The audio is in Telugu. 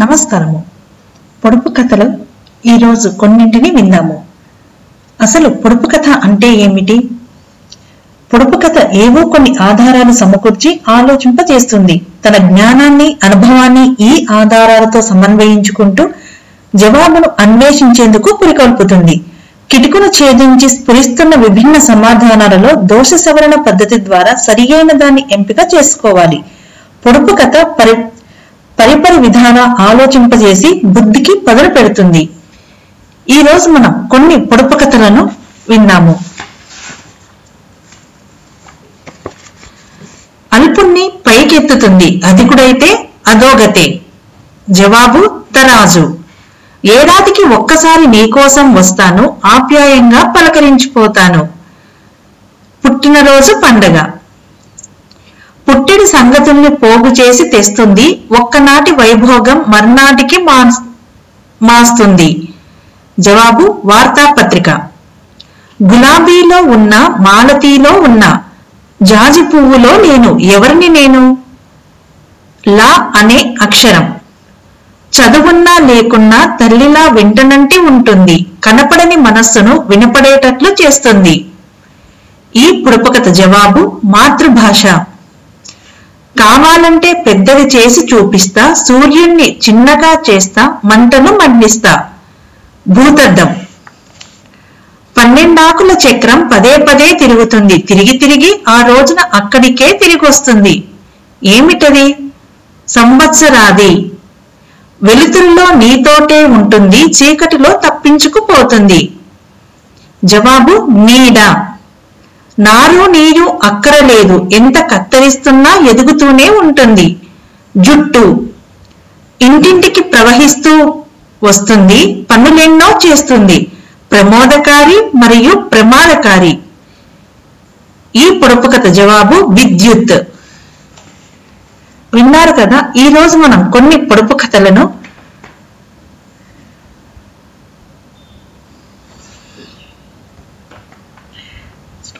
నమస్కారము. పొడుపు కథలు ఈరోజు కొన్నింటిని విందాము. అసలు పొడుపు కథ అంటే ఏమిటి? పొడుపు కథ ఏవో కొన్ని ఆధారాలు సమకూర్చి ఆలోచింపజేస్తుంది. తన జ్ఞానాన్ని అనుభవాన్ని ఈ ఆధారాలతో సమన్వయించుకుంటూ జవాబును అన్వేషించేందుకు పురికొల్పుతుంది. కిటుకును ఛేదించి స్ఫురిస్తున్న విభిన్న సమాధానాలలో దోష సవరణ పద్ధతి ద్వారా సరియైన దాన్ని ఎంపిక చేసుకోవాలి. పొడుపు కథ పరి పరిపరి విధాన ఆలోచింపజేసి బుద్ధికి పదలు పెడుతుంది. ఈ రోజు మనం కొన్ని పొడుపు కథలను విన్నాము. అల్పుణ్ణి పైకెత్తుతుంది. అధికుడైతే అధోగతే. జవాబు తరాజు. ఏడాదికి ఒక్కసారి నీకోసం వస్తాను ఆప్యాయంగా పలకరించిపోతాను. పుట్టినరోజు పండగ. పుట్టిడి సంగతుల్ని పోగు చేసి తెస్తుంది. ఒక్కనాటి వైభోగం మర్నాటికి మాస్తుంది. జవాబు వార్తాపత్రిక. గులాబీలో ఉన్న మాలతీలో ఉన్న జాజి పువ్వులో నేను ఎవరిని నేను? లా అనే అక్షరం. చదువున్నా లేకున్నా తల్లిలా వెంటనంటి ఉంటుంది. కనపడని మనస్సును వినపడేటట్లు చేస్తుంది. ఈ పురపకత జవాబు మాతృభాష. కావాలంటే పెద్దది చేసి చూపిస్తా సూర్యుణ్ణి చిన్నగా చేస్తా మంటను మండిస్తా భూతద్దం. పన్నెండాకుల చక్రం పదే పదే తిరుగుతుంది. తిరిగి తిరిగి ఆ రోజున అక్కడికే తిరిగొస్తుంది. ఏమిటది? సంవత్సరాది. వెలుతురులో నీతోటే ఉంటుంది చీకటిలో తప్పించుకుపోతుంది. జవాబు నీడా. నారు నీరు అక్కరలేదు ఎంత కత్తరిస్తున్నా ఎదుగుతూనే ఉంటుంది. జుట్టు. ఇంటింటికి ప్రవహిస్తూ వస్తుంది. పనులెన్నో చేస్తుంది. ప్రమోదకారి మరియు ప్రమాదకారి. ఈ పొడుపు కథ జవాబు విద్యుత్. విన్నారు కదా ఈ రోజు మనం కొన్ని పొడుపు కథలను